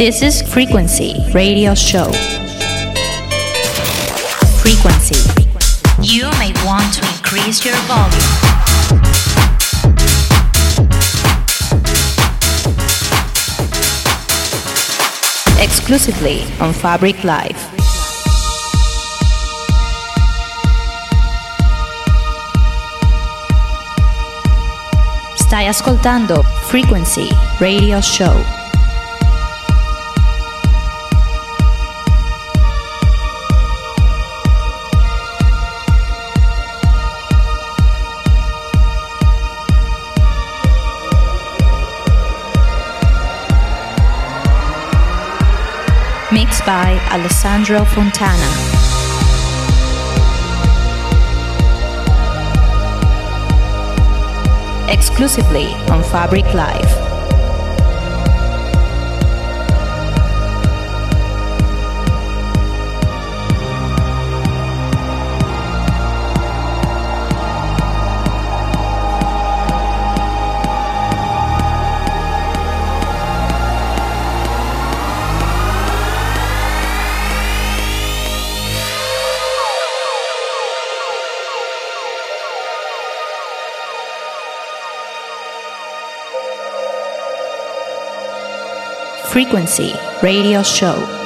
This is Frequency Radio Show. Frequency. You may want to increase your volume. Exclusively on Fabric Live. Stai ascoltando Frequency Radio Show. Mixed by Alessandro Fontana. exclusively on Fabric Live. Frequency Radio Show.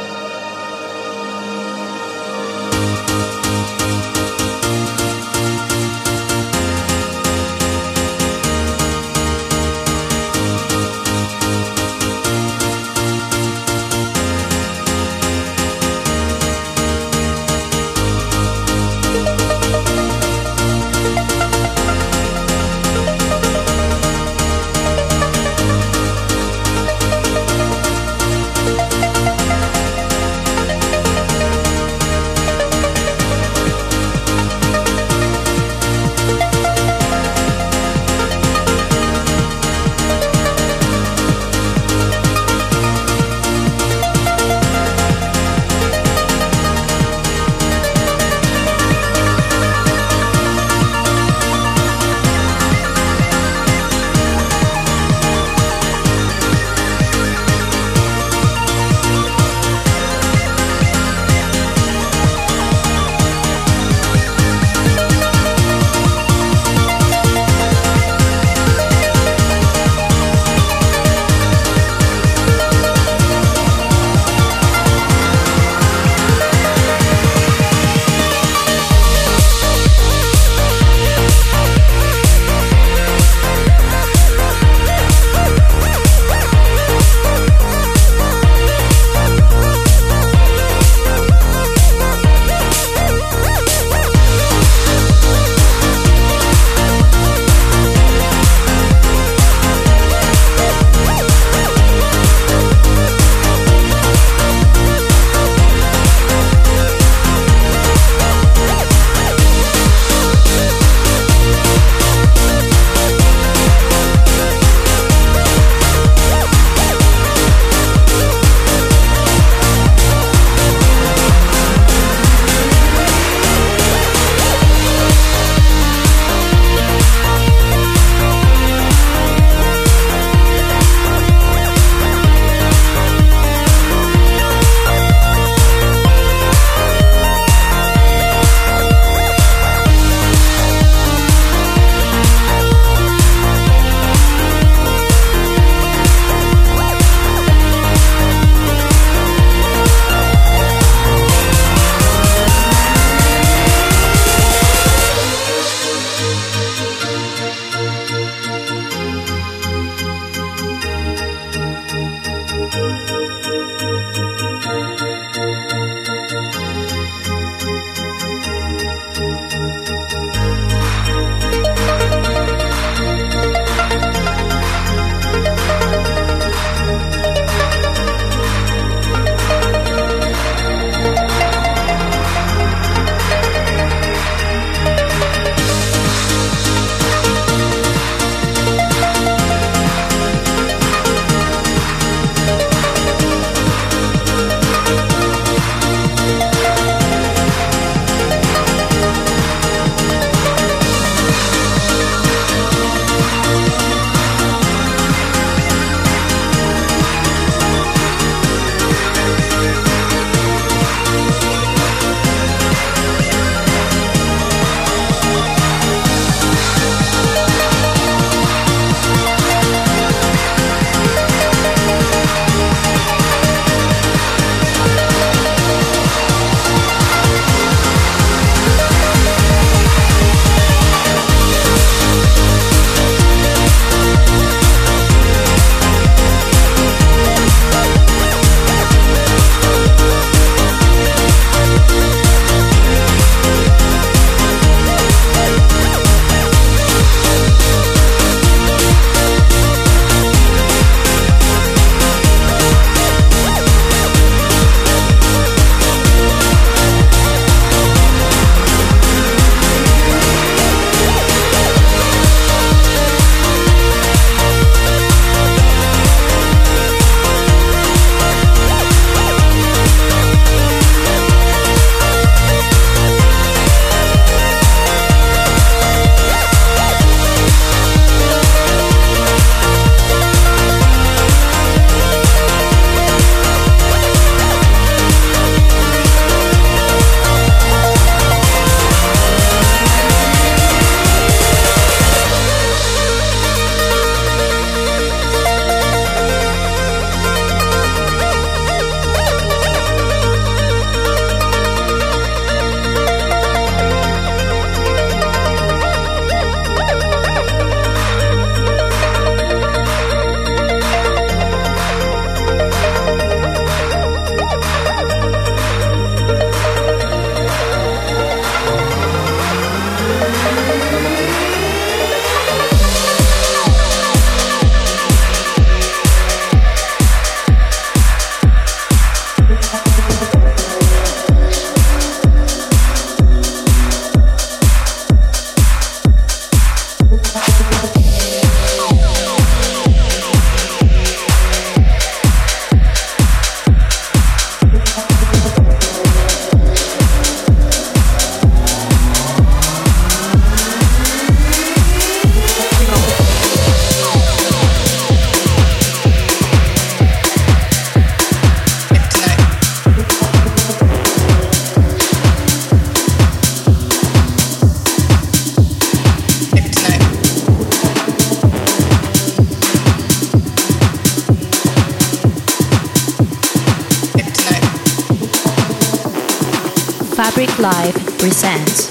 Live presents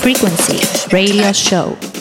Frequency Radio Show.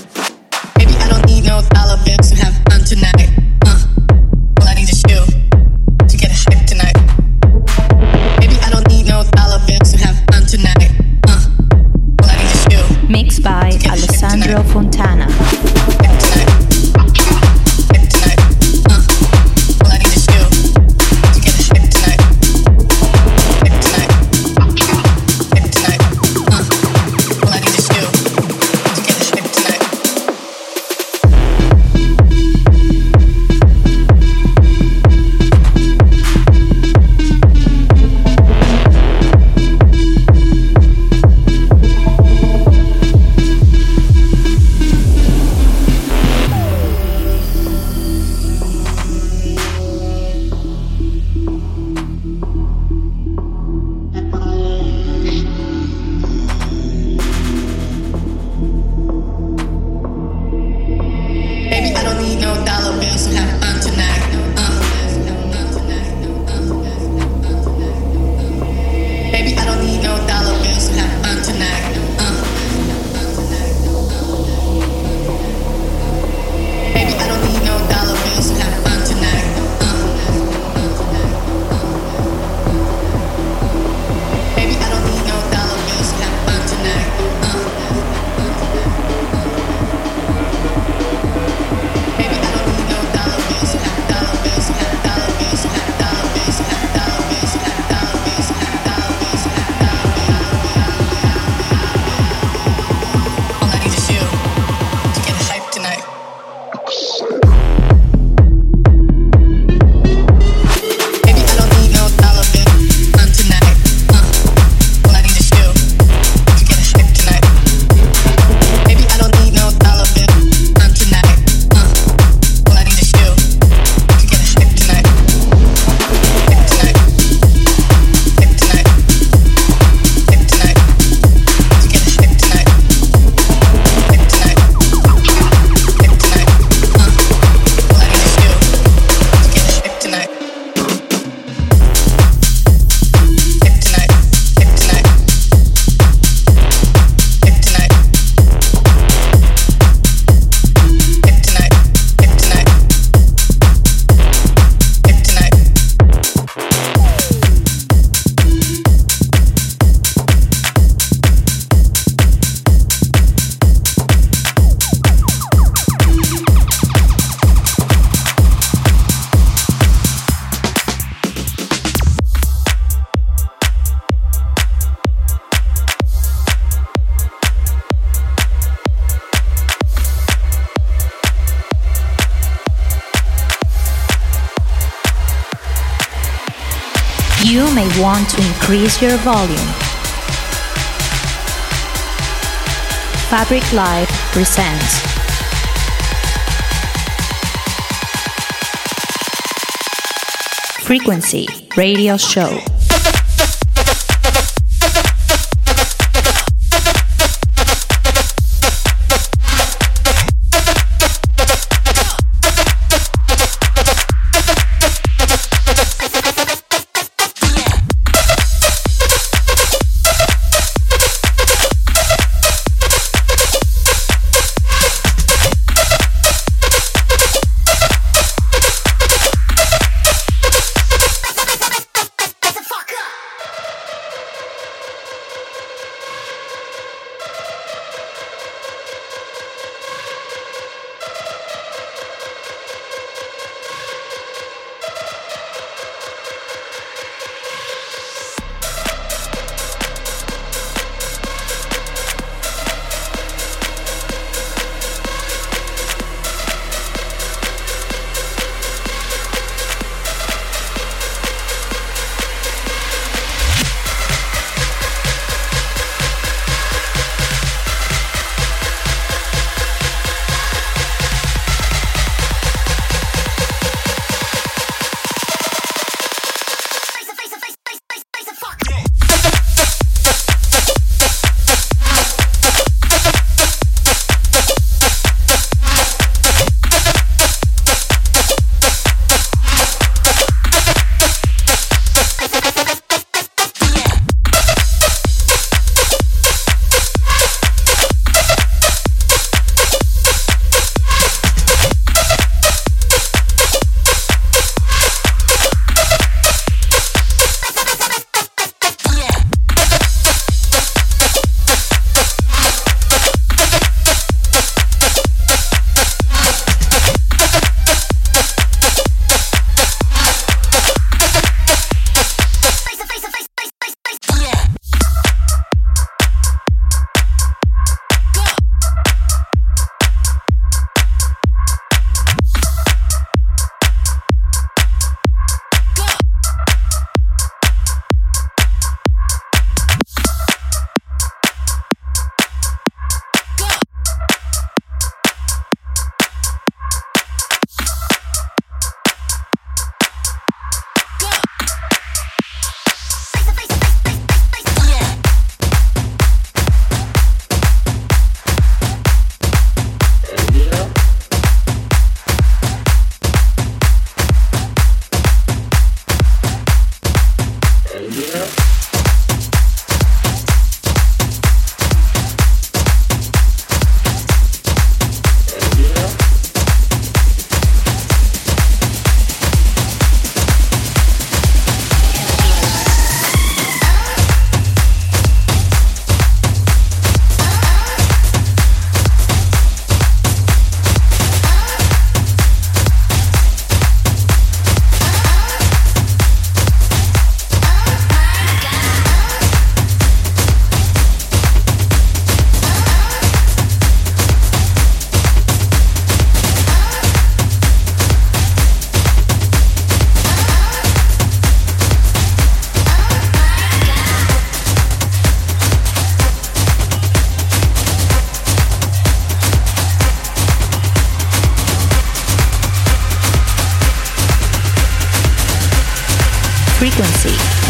you may want to increase your volume. Fabric Live presents Frequency Radio Show.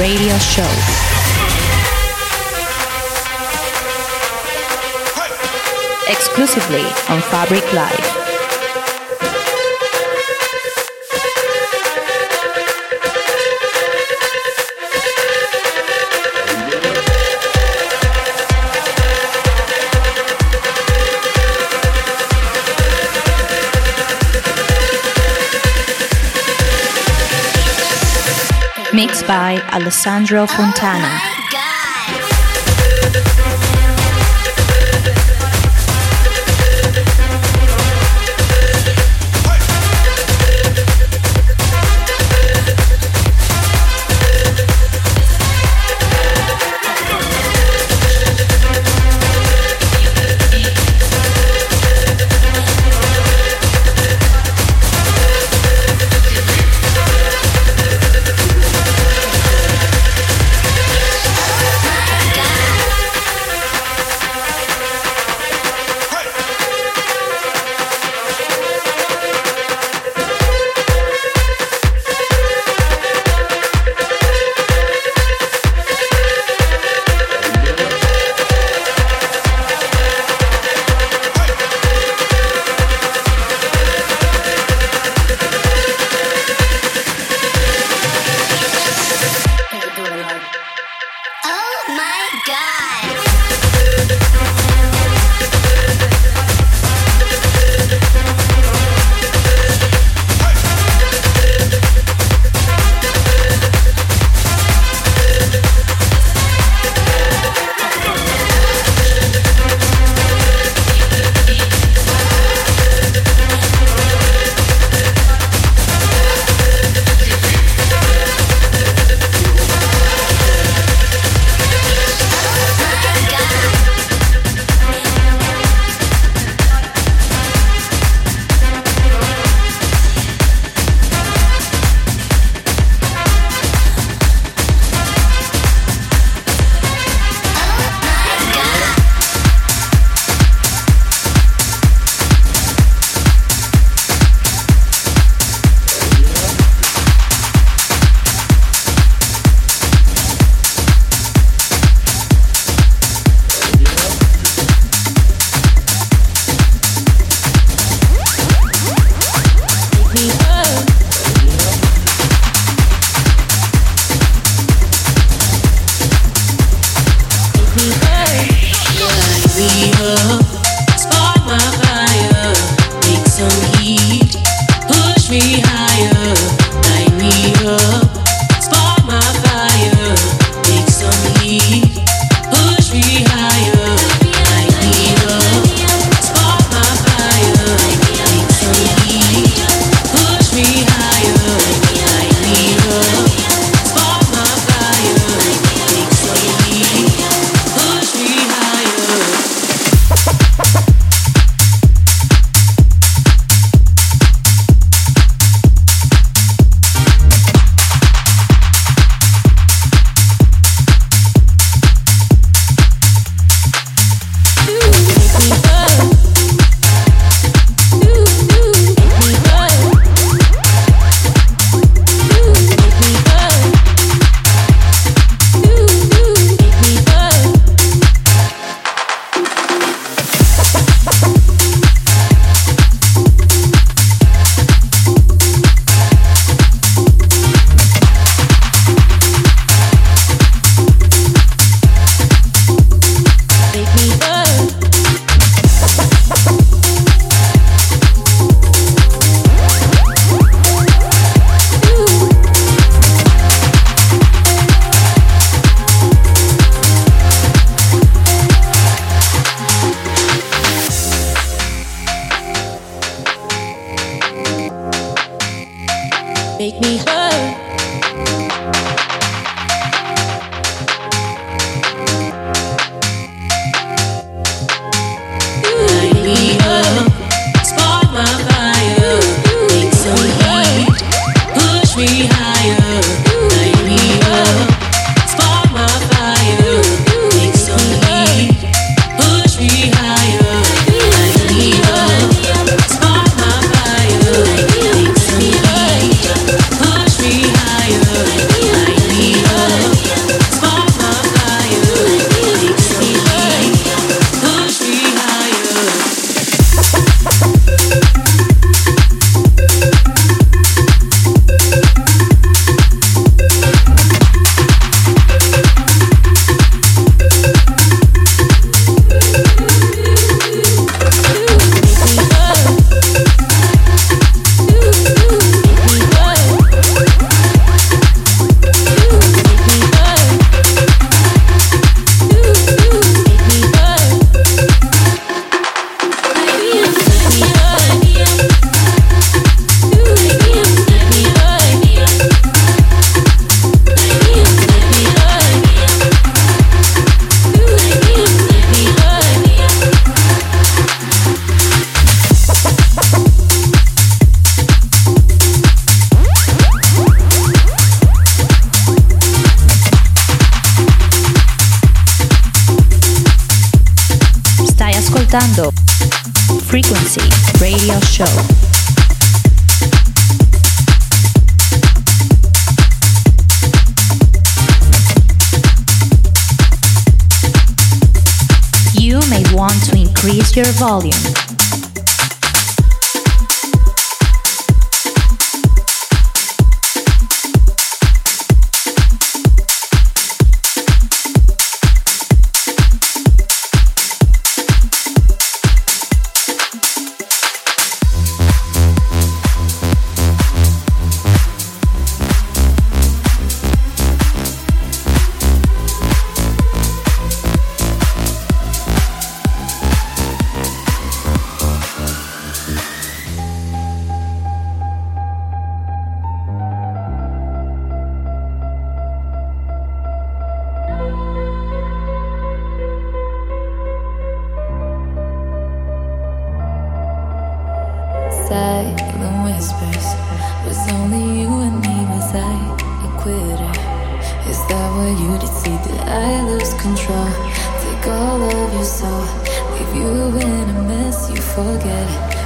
Radio show. Exclusively on Fabric Live. By Alessandro Fontana.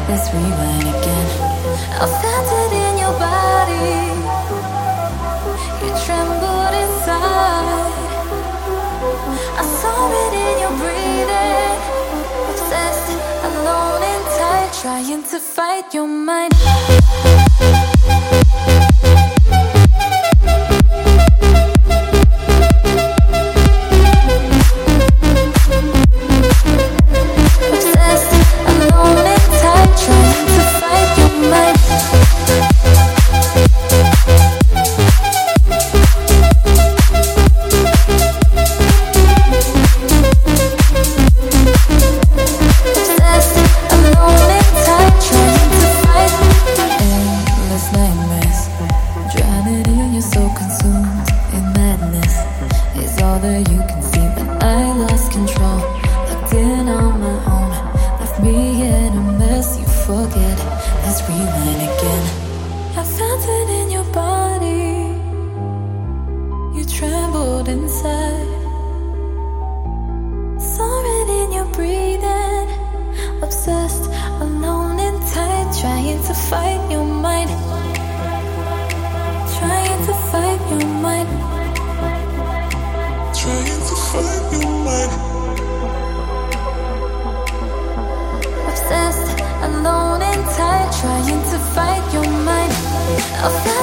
Let's rewind again. I felt it in your body. You trembled inside. I saw it in your breathing. Obsessed, alone, and tight, trying to fight your mind. 없어.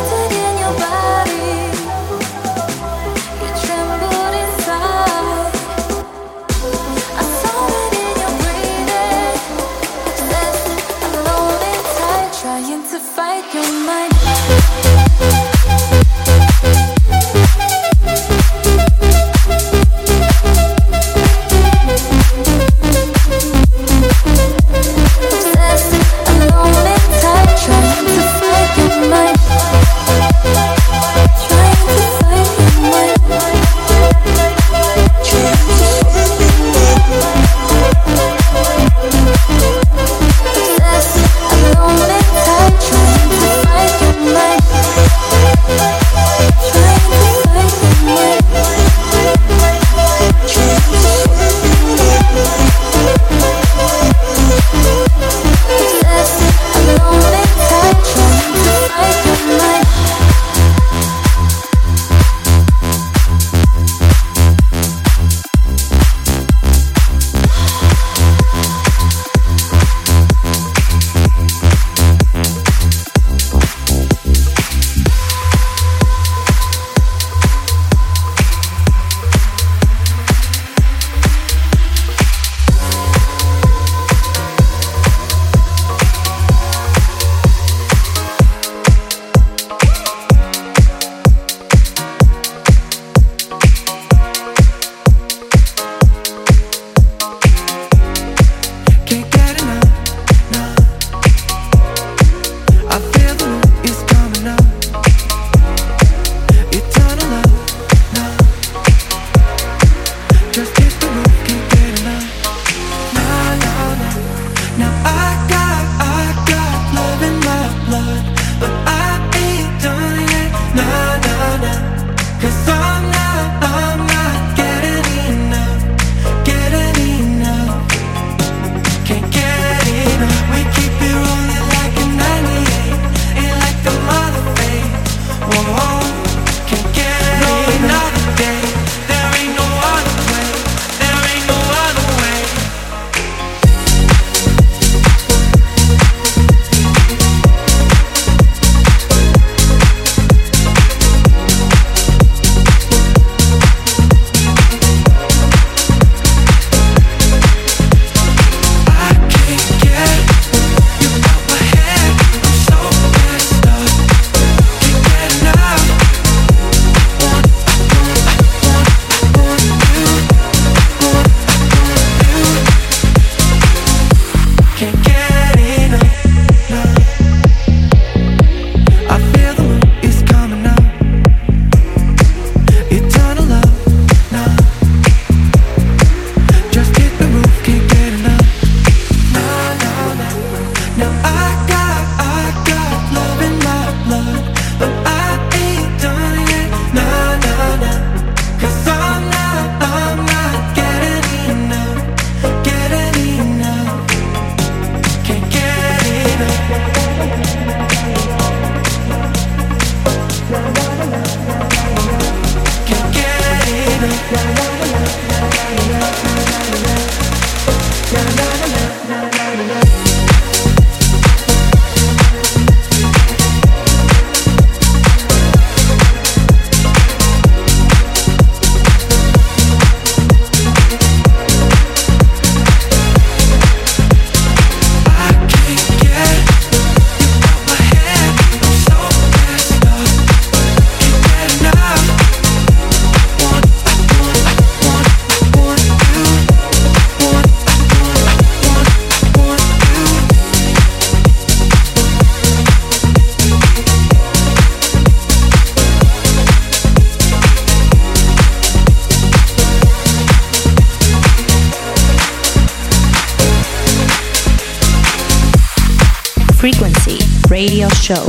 Show.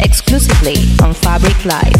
Exclusively on Fabric Live.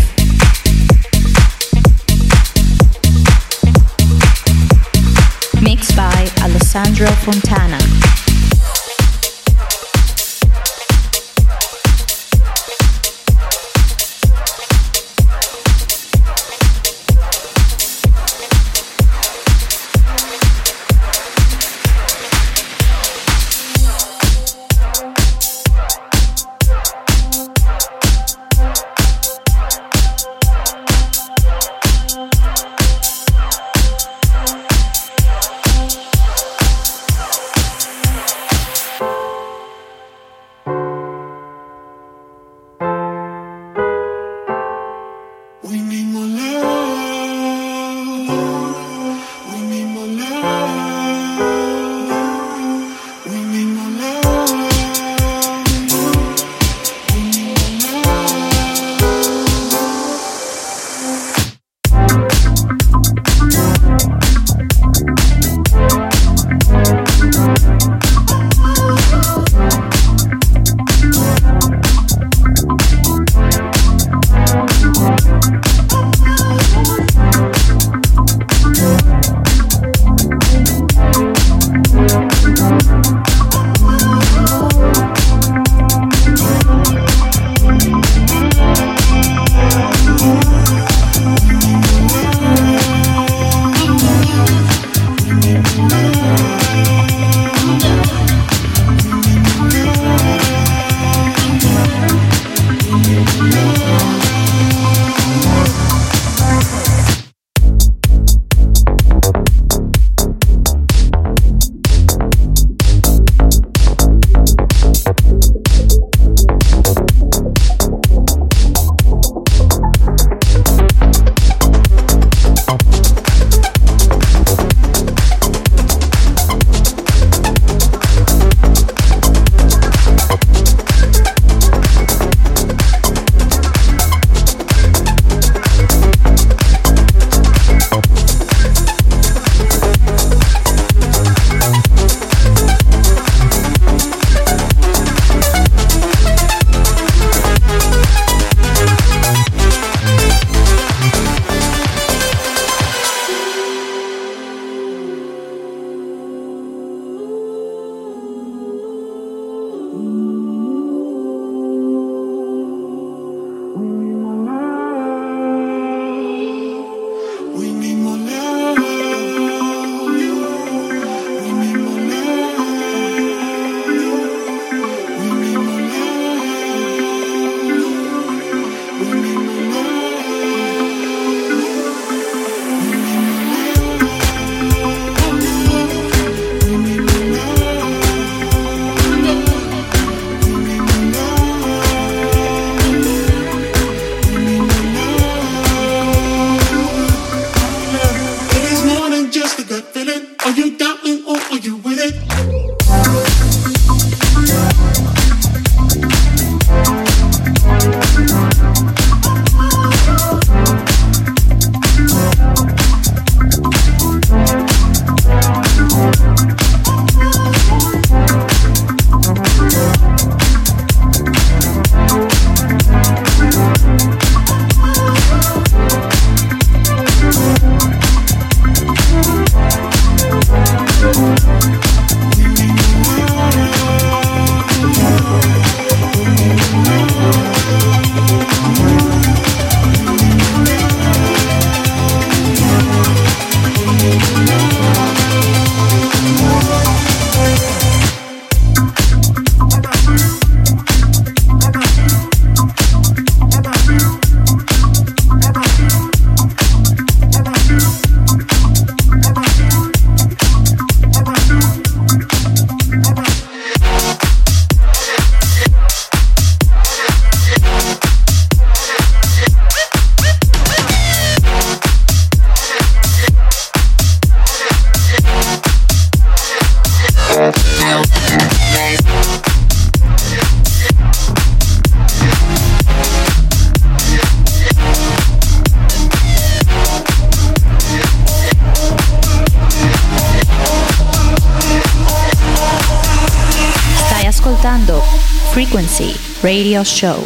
Frequency Radio Show.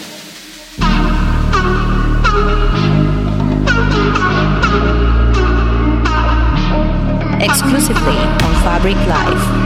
Exclusively on Fabric Live.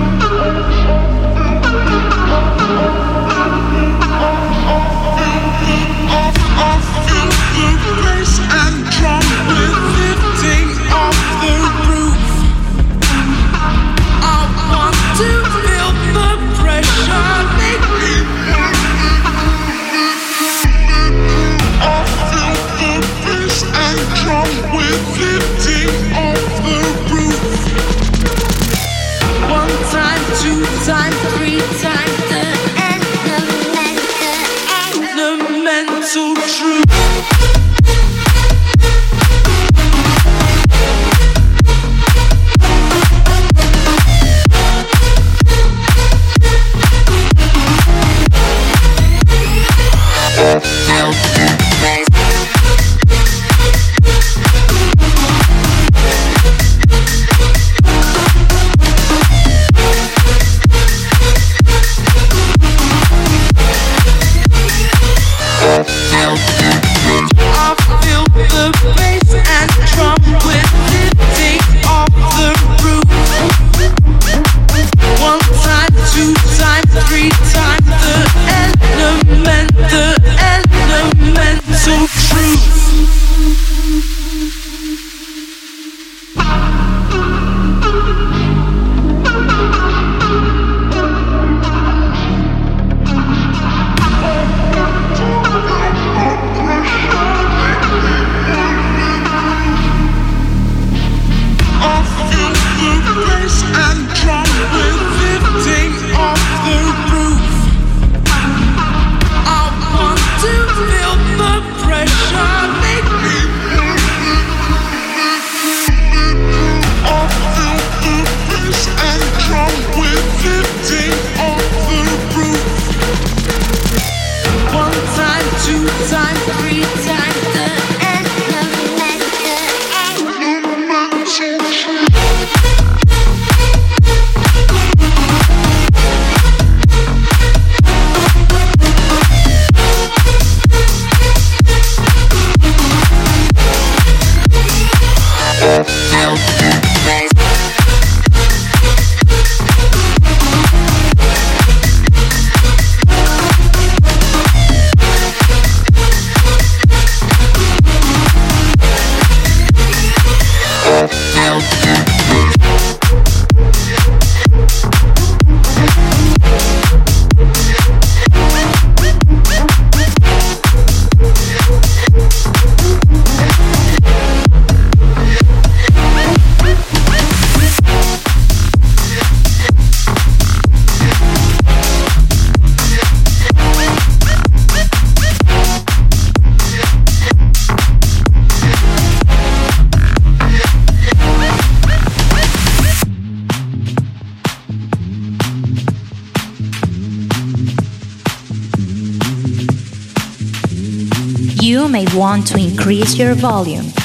may want to increase your volume.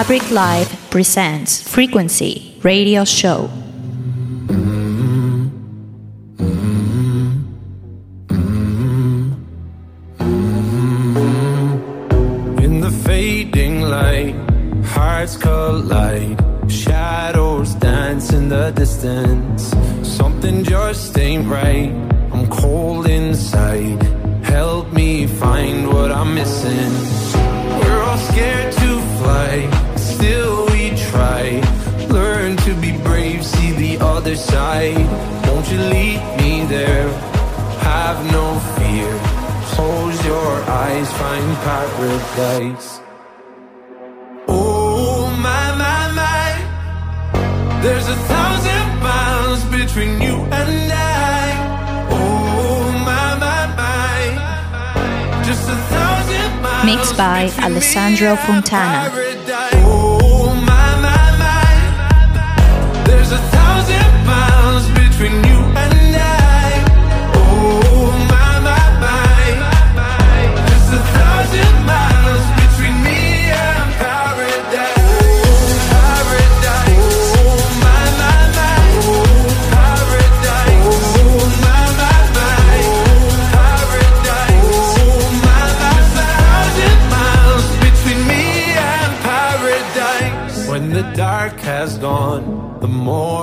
Fabric Live presents Frequency Radio Show. Mixed by Alessandro Fontana.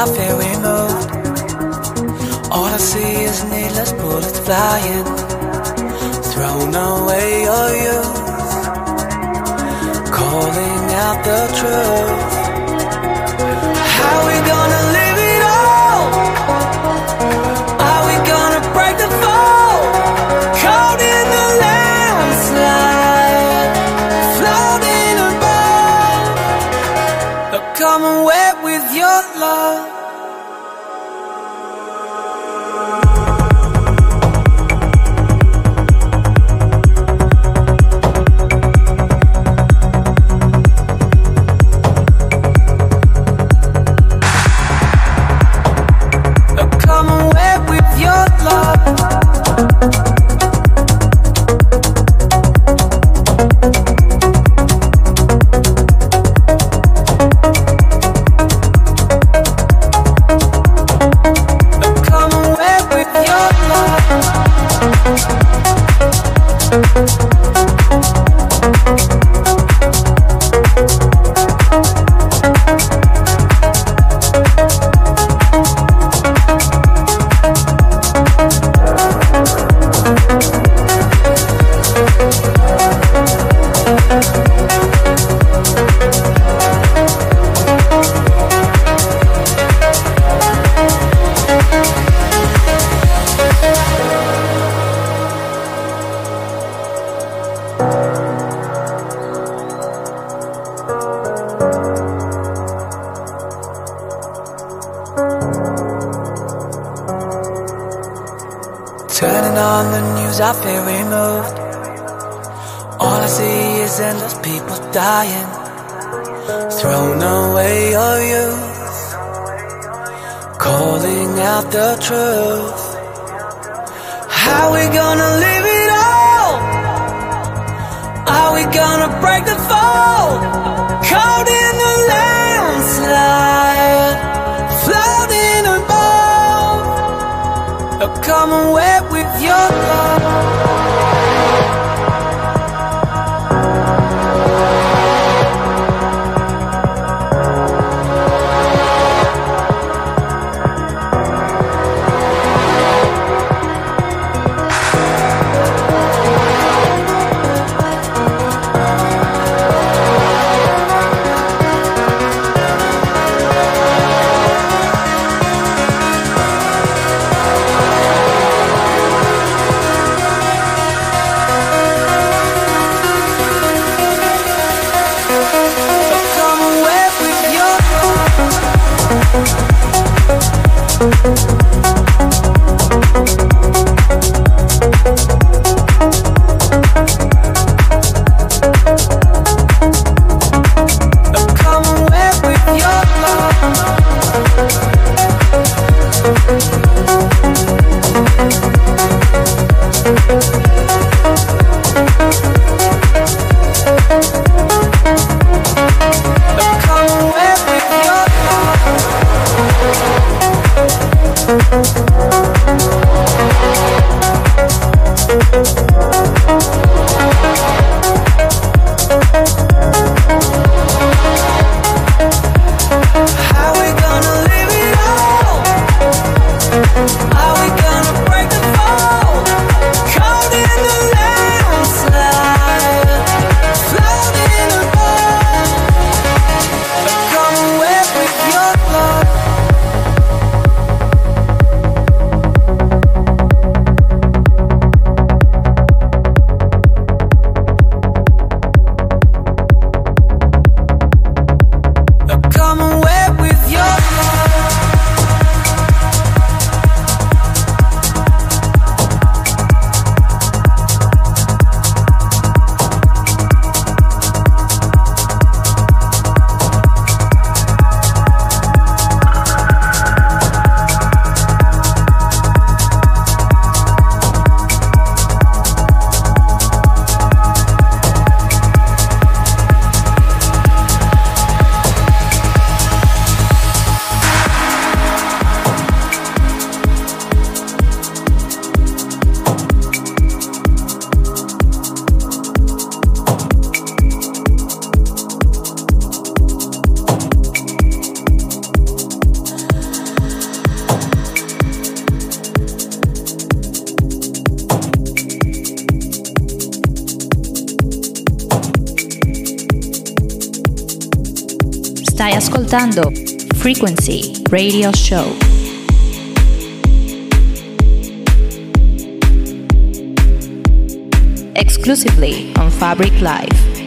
I feel removed. All I see is needless bullets flying, thrown away your youth. Calling out the truth. How we gonna live news, I feel removed. All I see is endless people dying, thrown away your youth, calling out the truth. How we gonna live it all? Are we gonna break the fall? Caught in the landslide, Come away with your love. Frequency Radio Show. Exclusively on Fabric Live.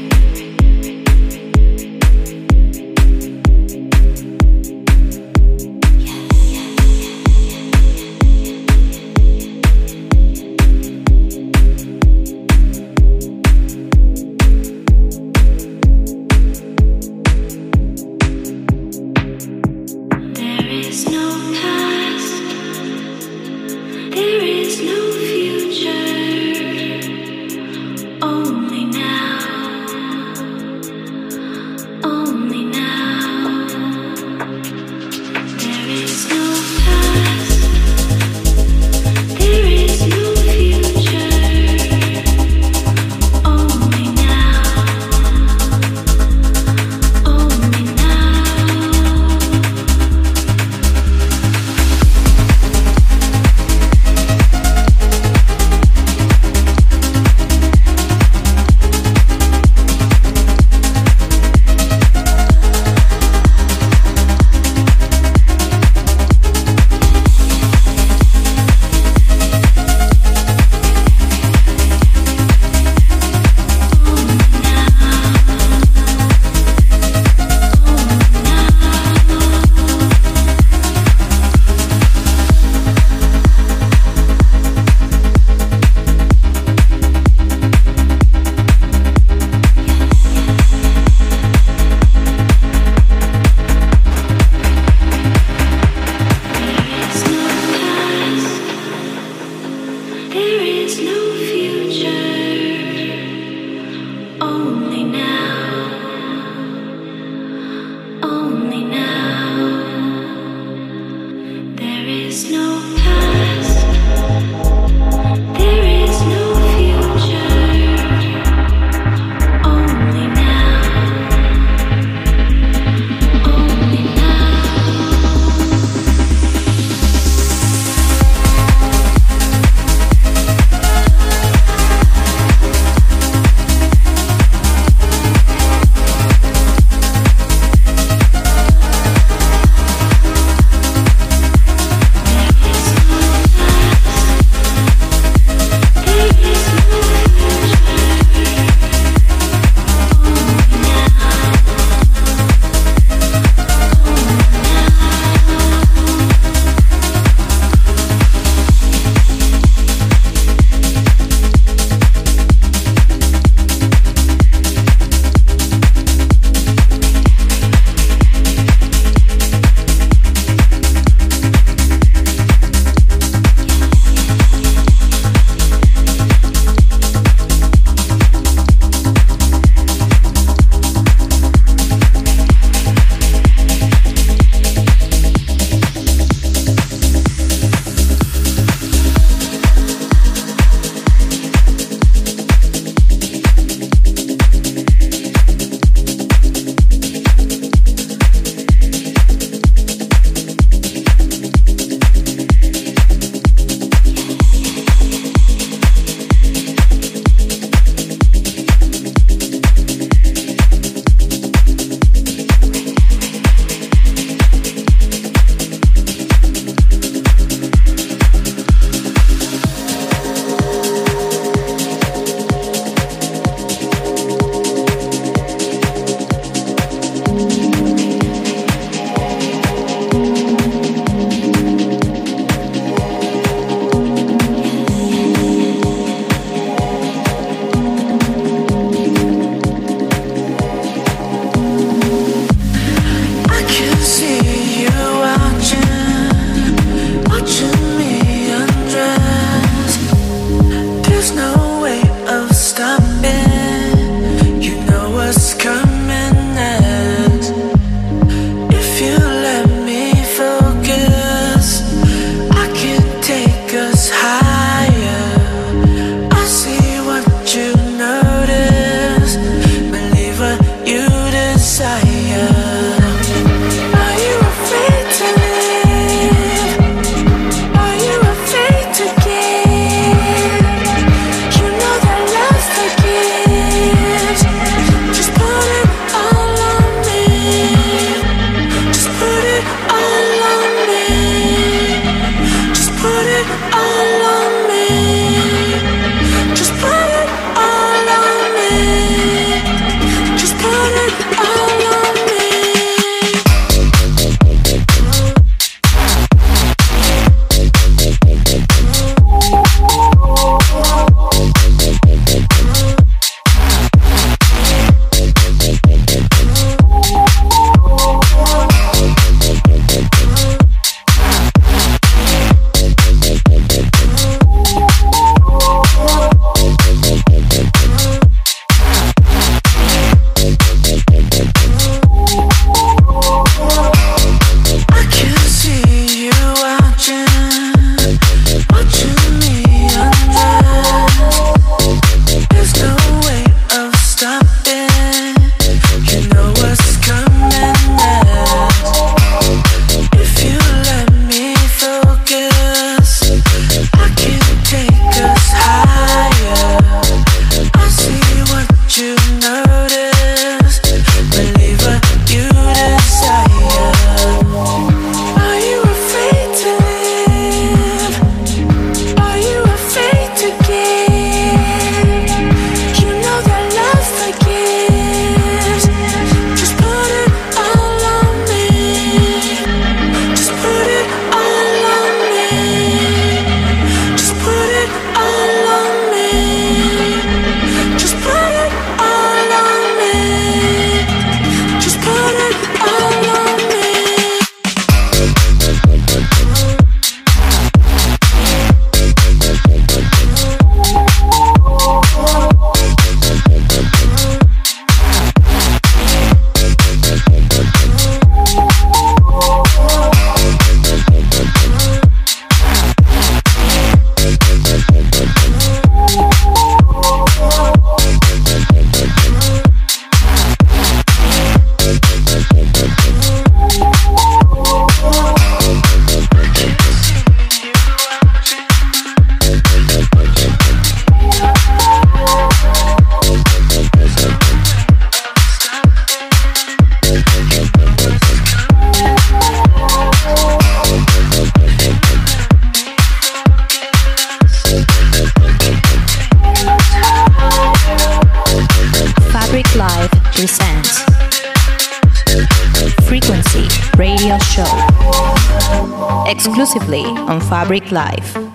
exclusively on Fabric Live.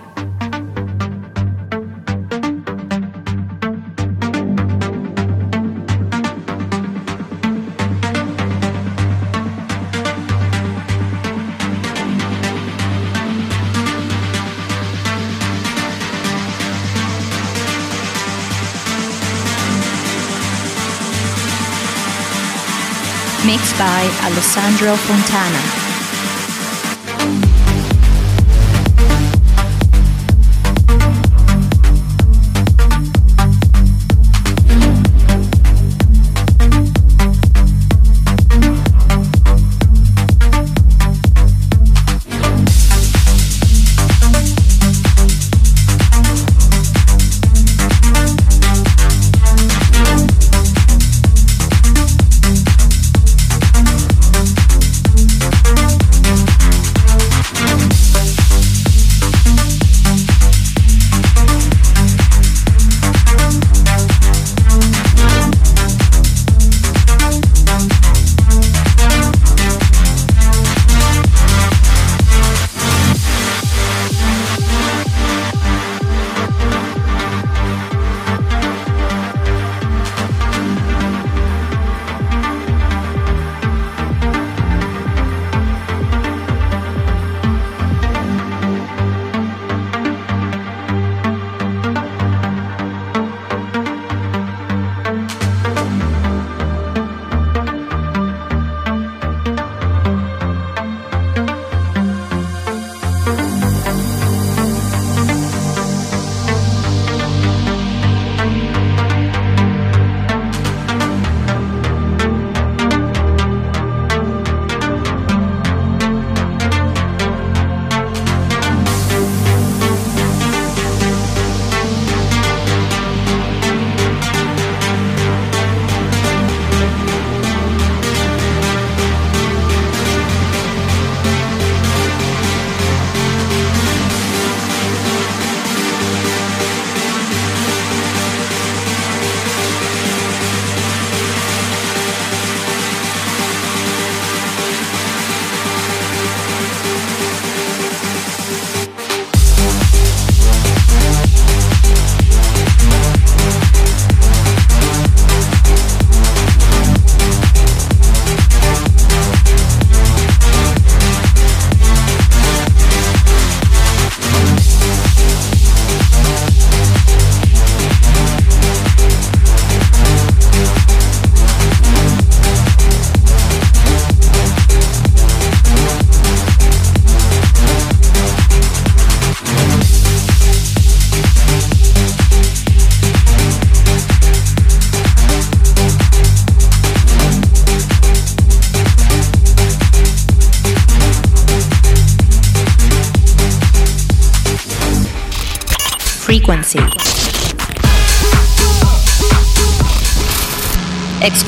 Alessandro Fontana.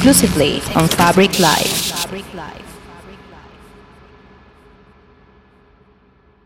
Exclusively on Fabric Live.